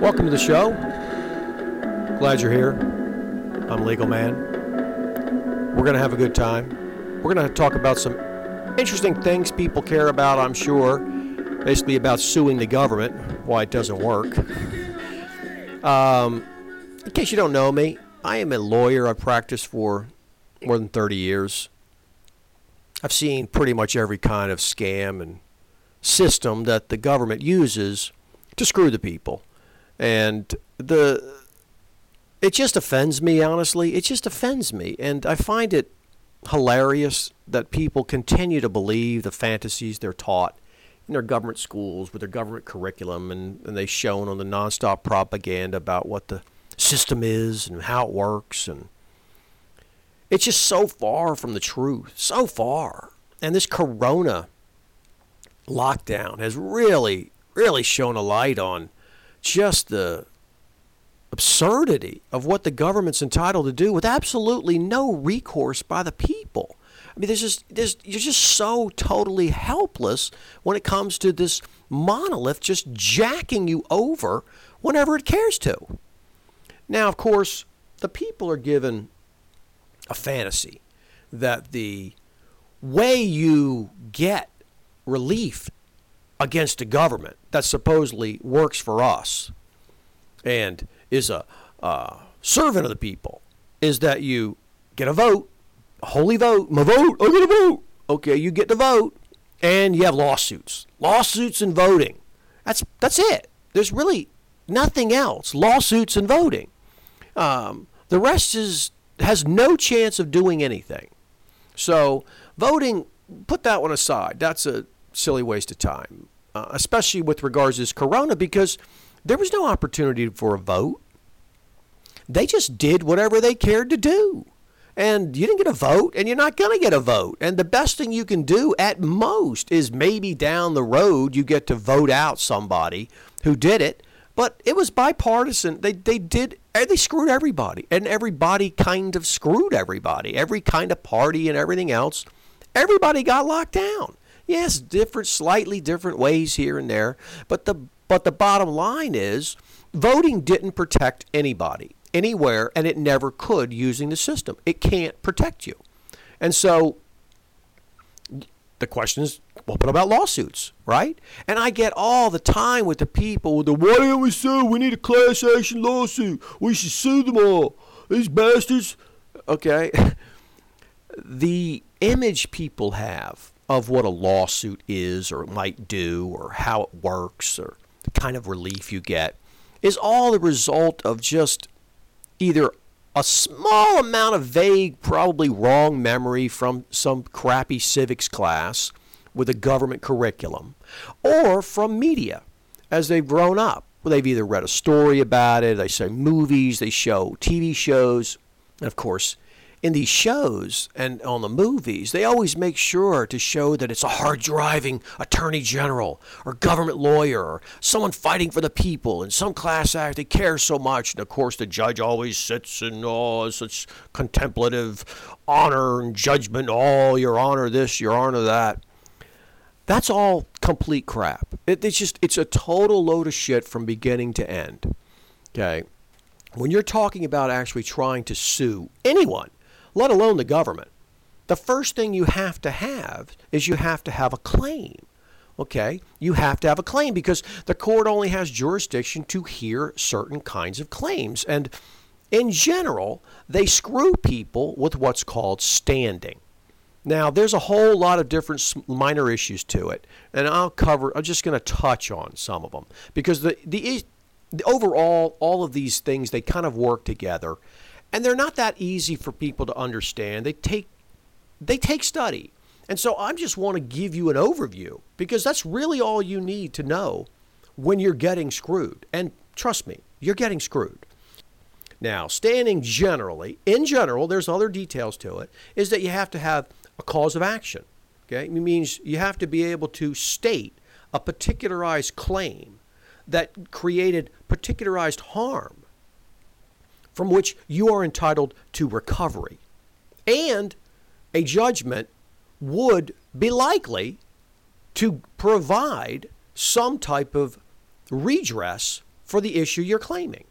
Welcome to the show. Glad you're here. I'm Legal Man. We're going to have a good time. We're going to talk about some interesting things people care about, I'm sure. Basically, about suing the government, why it doesn't work. Um, in case you don't know me, I am a lawyer. I've practiced for more than 30 years. I've seen pretty much every kind of scam and system that the government uses to screw the people and the it just offends me honestly. It just offends me. And i find it hilarious that people continue to believe the fantasies they're taught in their government schools with their government curriculum and, and they shown on the nonstop propaganda about what the system is and how it works. And it's just so far from the truth so far. And this corona lockdown has really really shown a light on just the absurdity of what the government's entitled to do with absolutely no recourse by the people. I mean, there's just there's, you're just so totally helpless when it comes to this monolith just jacking you over whenever it cares to. Now, of course, the people are given a fantasy that the way you get relief against a government that supposedly works for us and is a uh, servant of the people is that you get a vote, a holy vote, my vote, I get a vote. Okay, you get the vote, and you have lawsuits, lawsuits and voting. That's that's it. There's really nothing else. Lawsuits and voting. Um, the rest is has no chance of doing anything. So voting, put that one aside. That's a silly waste of time, uh, especially with regards to this corona, because there was no opportunity for a vote. They just did whatever they cared to do. And you didn't get a vote, and you're not going to get a vote. And the best thing you can do at most is maybe down the road you get to vote out somebody who did it. But it was bipartisan. They, they did, they screwed everybody. And everybody kind of screwed everybody. Every kind of party and everything else. Everybody got locked down. Yes, different, slightly different ways here and there, but the but the bottom line is voting didn't protect anybody anywhere, and it never could using the system. It can't protect you, and so the question is, what about lawsuits, right? And I get all the time with the people with the why don't we sue? We need a class action lawsuit. We should sue them all. These bastards. Okay. the image people have of what a lawsuit is or might do or how it works or the kind of relief you get is all the result of just either a small amount of vague, probably wrong memory from some crappy civics class with a government curriculum or from media as they've grown up. Well, They've either read a story about it, they say movies, they show TV shows, and of course, in these shows and on the movies, they always make sure to show that it's a hard driving attorney general or government lawyer or someone fighting for the people and some class act. They care so much. And of course, the judge always sits in oh, such contemplative honor and judgment. Oh, your honor this, your honor that. That's all complete crap. It, it's just, it's a total load of shit from beginning to end. Okay. When you're talking about actually trying to sue anyone, let alone the government. The first thing you have to have is you have to have a claim. Okay? You have to have a claim because the court only has jurisdiction to hear certain kinds of claims. And in general, they screw people with what's called standing. Now, there's a whole lot of different minor issues to it, and I'll cover, I'm just going to touch on some of them because the, the, the overall, all of these things, they kind of work together and they're not that easy for people to understand. They take they take study. And so I just want to give you an overview because that's really all you need to know when you're getting screwed. And trust me, you're getting screwed. Now, standing generally, in general, there's other details to it, is that you have to have a cause of action. Okay? It means you have to be able to state a particularized claim that created particularized harm from which you are entitled to recovery. And a judgment would be likely to provide some type of redress for the issue you're claiming.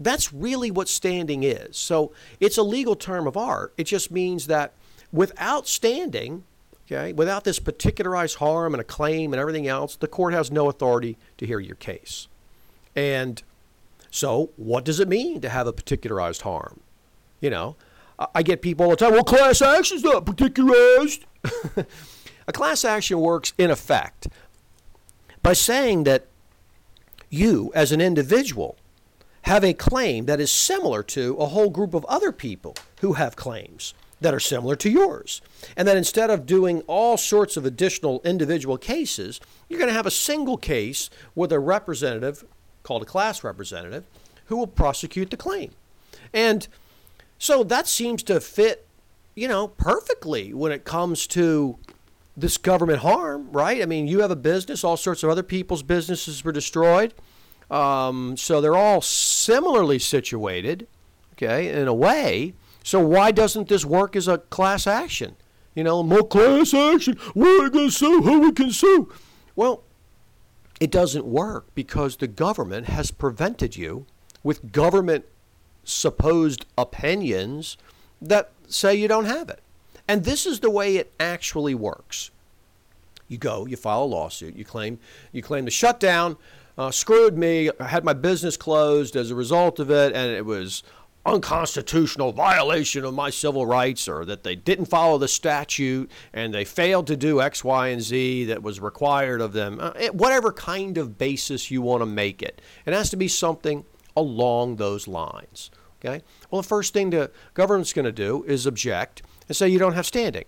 That's really what standing is. So it's a legal term of art. It just means that without standing, okay, without this particularized harm and a claim and everything else, the court has no authority to hear your case. And so, what does it mean to have a particularized harm? You know, I get people all the time, well, class action's not particularized. a class action works in effect by saying that you, as an individual, have a claim that is similar to a whole group of other people who have claims that are similar to yours. And that instead of doing all sorts of additional individual cases, you're going to have a single case with a representative, called a class representative, who will prosecute the claim. And so that seems to fit, you know, perfectly when it comes to this government harm, right? I mean, you have a business, all sorts of other people's businesses were destroyed. Um, so they're all similarly situated, okay, in a way. So why doesn't this work as a class action? You know, more class action. Where are we going to sue? Who we can sue? Well, it doesn't work because the government has prevented you with government supposed opinions that say you don't have it. And this is the way it actually works. You go, you file a lawsuit, you claim you claim the shutdown uh, screwed me. I had my business closed as a result of it, and it was unconstitutional violation of my civil rights or that they didn't follow the statute and they failed to do X, Y, and Z that was required of them, uh, whatever kind of basis you want to make it. It has to be something along those lines. Okay? Well, the first thing the government's going to do is object and say you don't have standing.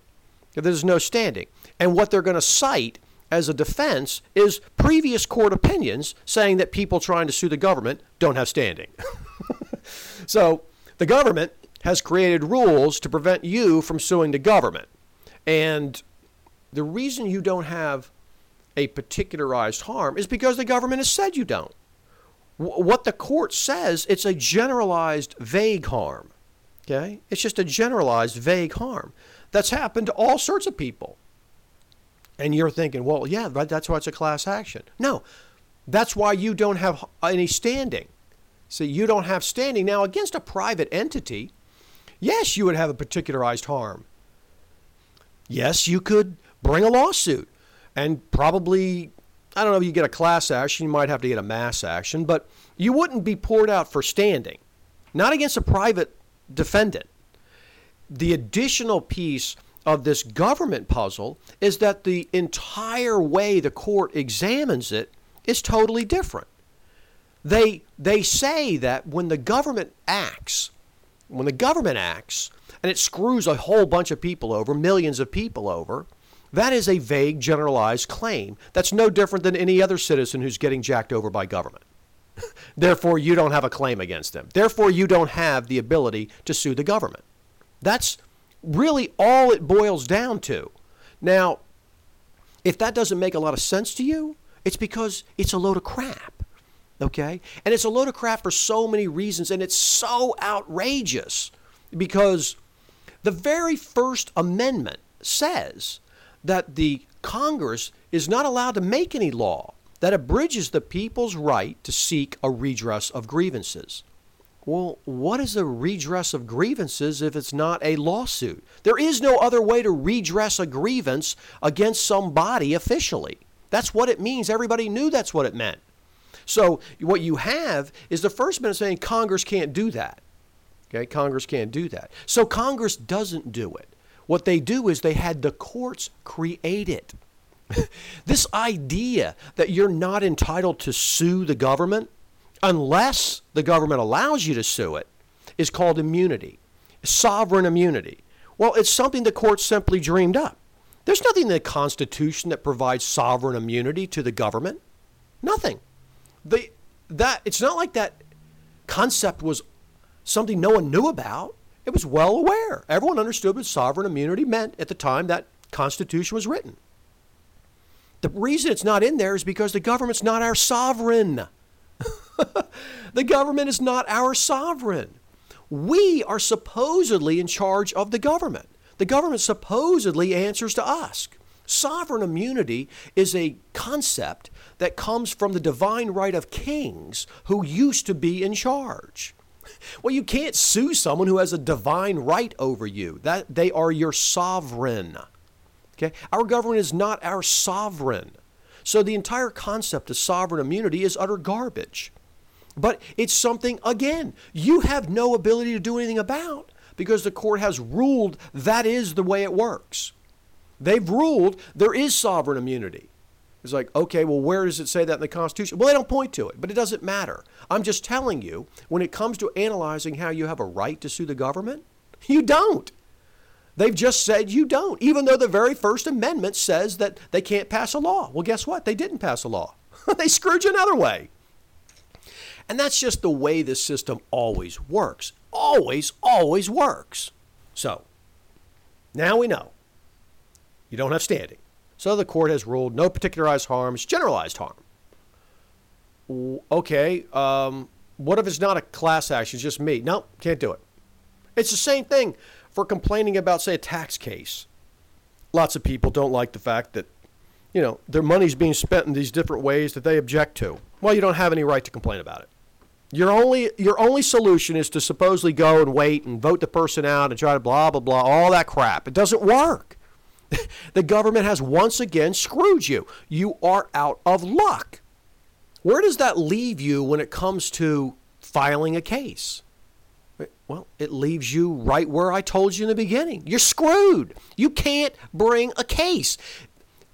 There's no standing. And what they're going to cite as a defense is previous court opinions saying that people trying to sue the government don't have standing. so the government has created rules to prevent you from suing the government. And the reason you don't have a particularized harm is because the government has said you don't. what the court says, it's a generalized vague harm. Okay? It's just a generalized vague harm that's happened to all sorts of people. And you're thinking, well, yeah, that's why it's a class action. No, that's why you don't have any standing. So you don't have standing. Now, against a private entity, yes, you would have a particularized harm. Yes, you could bring a lawsuit and probably, I don't know you get a class action, you might have to get a mass action, but you wouldn't be poured out for standing, not against a private defendant. The additional piece of this government puzzle is that the entire way the court examines it is totally different. They, they say that when the government acts, when the government acts, and it screws a whole bunch of people over, millions of people over, that is a vague, generalized claim. That's no different than any other citizen who's getting jacked over by government. Therefore, you don't have a claim against them. Therefore, you don't have the ability to sue the government. That's really all it boils down to. Now, if that doesn't make a lot of sense to you, it's because it's a load of crap. Okay? And it's a load of crap for so many reasons, and it's so outrageous because the very first amendment says that the Congress is not allowed to make any law that abridges the people's right to seek a redress of grievances. Well, what is a redress of grievances if it's not a lawsuit? There is no other way to redress a grievance against somebody officially. That's what it means. Everybody knew that's what it meant. So, what you have is the First Amendment saying Congress can't do that. Okay, Congress can't do that. So, Congress doesn't do it. What they do is they had the courts create it. this idea that you're not entitled to sue the government unless the government allows you to sue it, is called immunity, sovereign immunity. Well, it's something the courts simply dreamed up. There's nothing in the Constitution that provides sovereign immunity to the government. Nothing. The, that, it's not like that concept was something no one knew about. It was well aware. Everyone understood what sovereign immunity meant at the time that Constitution was written. The reason it's not in there is because the government's not our sovereign. the government is not our sovereign. We are supposedly in charge of the government. The government supposedly answers to us. Sovereign immunity is a concept that comes from the divine right of kings who used to be in charge. Well, you can't sue someone who has a divine right over you. That they are your sovereign. Okay? Our government is not our sovereign. So the entire concept of sovereign immunity is utter garbage. But it's something again, you have no ability to do anything about because the court has ruled that is the way it works. They've ruled there is sovereign immunity. It's like, okay, well, where does it say that in the Constitution? Well, they don't point to it, but it doesn't matter. I'm just telling you, when it comes to analyzing how you have a right to sue the government, you don't. They've just said you don't, even though the very First Amendment says that they can't pass a law. Well, guess what? They didn't pass a law. they screwed you another way. And that's just the way this system always works. Always, always works. So, now we know. You don't have standing. So the court has ruled no particularized harms, generalized harm. Okay, um, what if it's not a class action, it's just me? No, can't do it. It's the same thing for complaining about, say, a tax case. Lots of people don't like the fact that, you know, their money's being spent in these different ways that they object to. Well, you don't have any right to complain about it. Your only your only solution is to supposedly go and wait and vote the person out and try to blah blah blah all that crap. It doesn't work. the government has once again screwed you. You are out of luck. Where does that leave you when it comes to filing a case? Well, it leaves you right where I told you in the beginning. You're screwed. You can't bring a case.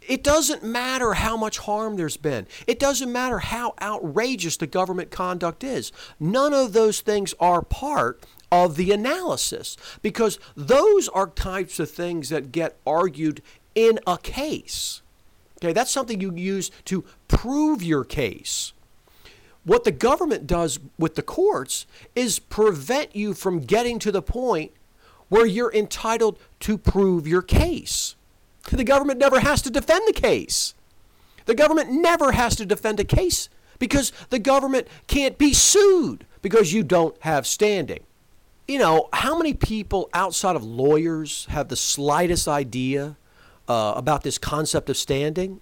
It doesn't matter how much harm there's been. It doesn't matter how outrageous the government conduct is. None of those things are part of the analysis because those are types of things that get argued in a case. Okay, that's something you use to prove your case. What the government does with the courts is prevent you from getting to the point where you're entitled to prove your case. The government never has to defend the case. The government never has to defend a case because the government can't be sued because you don't have standing you know, how many people outside of lawyers have the slightest idea uh, about this concept of standing?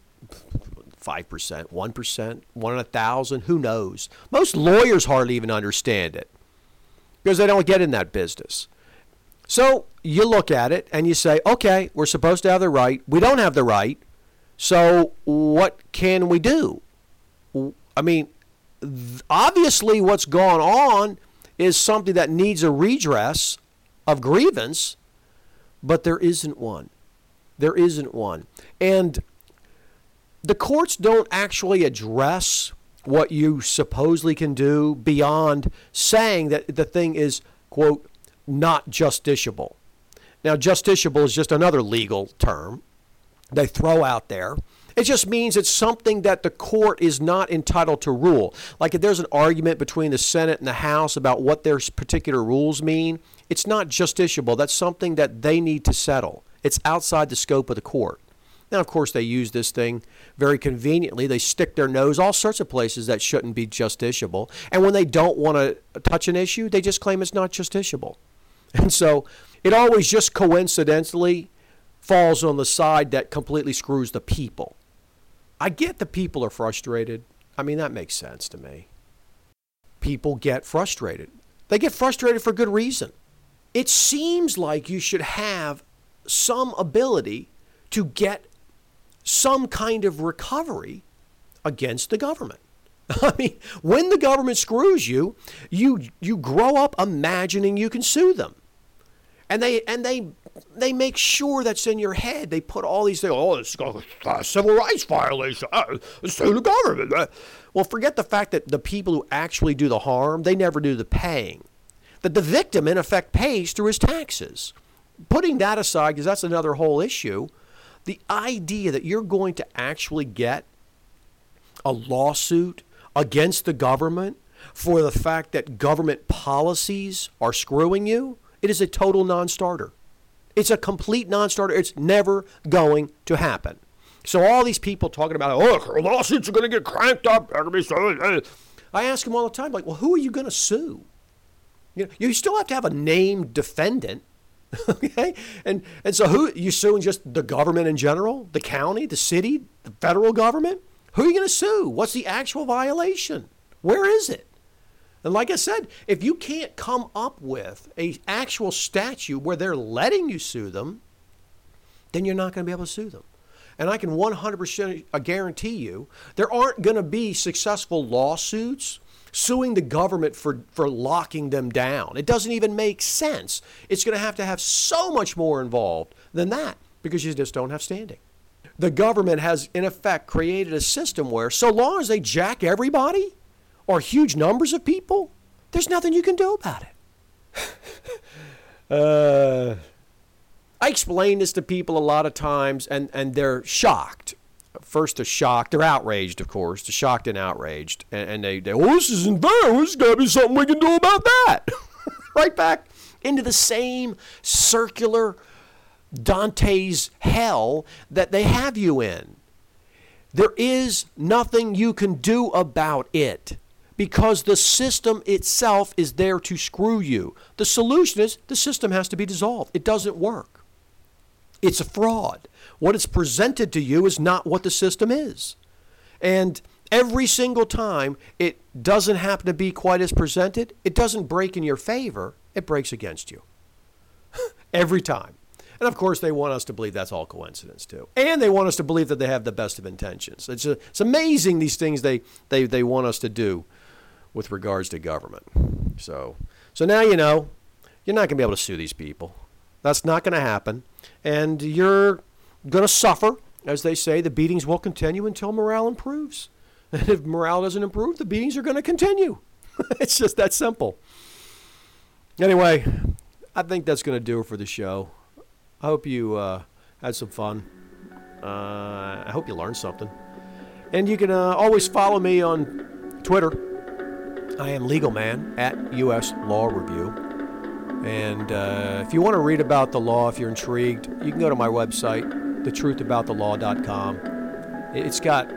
5%, 1%, 1 in a thousand, who knows? Most lawyers hardly even understand it because they don't get in that business. So you look at it and you say, okay, we're supposed to have the right. We don't have the right. So what can we do? I mean, obviously, what's gone on is something that needs a redress of grievance, but there isn't one. There isn't one. And the courts don't actually address what you supposedly can do beyond saying that the thing is, quote, not justiciable. Now, justiciable is just another legal term they throw out there. It just means it's something that the court is not entitled to rule. Like if there's an argument between the Senate and the House about what their particular rules mean, it's not justiciable. That's something that they need to settle. It's outside the scope of the court. Now, of course, they use this thing very conveniently. They stick their nose all sorts of places that shouldn't be justiciable. And when they don't want to touch an issue, they just claim it's not justiciable. And so it always just coincidentally falls on the side that completely screws the people. I get the people are frustrated. I mean, that makes sense to me. People get frustrated. They get frustrated for good reason. It seems like you should have some ability to get some kind of recovery against the government. I mean, when the government screws you, you you grow up imagining you can sue them. And they and they they make sure that's in your head. They put all these things. Oh, it's a civil rights violation. Uh, sue the government. Uh, well, forget the fact that the people who actually do the harm, they never do the paying. That the victim, in effect, pays through his taxes. Putting that aside, because that's another whole issue, the idea that you're going to actually get a lawsuit against the government for the fact that government policies are screwing you, it is a total non starter. It's a complete non-starter. It's never going to happen. So all these people talking about, oh, lawsuits are going to get cranked up. Eh. I ask them all the time, like, well, who are you going to sue? You know, you still have to have a named defendant. okay? And and so who you suing just the government in general, the county, the city, the federal government? Who are you going to sue? What's the actual violation? Where is it? And like I said, if you can't come up with a actual statute where they're letting you sue them, then you're not going to be able to sue them. And I can 100% guarantee you there aren't going to be successful lawsuits suing the government for, for locking them down. It doesn't even make sense. It's going to have to have so much more involved than that because you just don't have standing. The government has, in effect, created a system where so long as they jack everybody or huge numbers of people, there's nothing you can do about it. uh, I explain this to people a lot of times, and, and they're shocked. First, they're shocked. They're outraged, of course. They're shocked and outraged. And, and they, they, oh, this isn't fair. There's got to be something we can do about that. right back into the same circular Dante's hell that they have you in. There is nothing you can do about it because the system itself is there to screw you. The solution is the system has to be dissolved. It doesn't work. It's a fraud. What is presented to you is not what the system is. And every single time it doesn't happen to be quite as presented, it doesn't break in your favor, it breaks against you. every time. And of course, they want us to believe that's all coincidence, too. And they want us to believe that they have the best of intentions. It's, a, it's amazing these things they, they, they want us to do with regards to government. So, so now you know you're not going to be able to sue these people. That's not going to happen. And you're going to suffer. As they say, the beatings will continue until morale improves. And if morale doesn't improve, the beatings are going to continue. it's just that simple. Anyway, I think that's going to do it for the show. I hope you uh, had some fun. Uh, I hope you learned something. And you can uh, always follow me on Twitter. I am Legal Man at US Law Review. And uh, if you want to read about the law, if you're intrigued, you can go to my website, thetruthaboutthelaw.com. It's got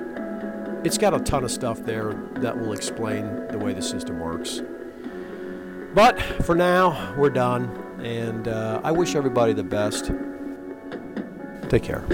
it's got a ton of stuff there that will explain the way the system works. But for now, we're done, and uh, I wish everybody the best. Take care.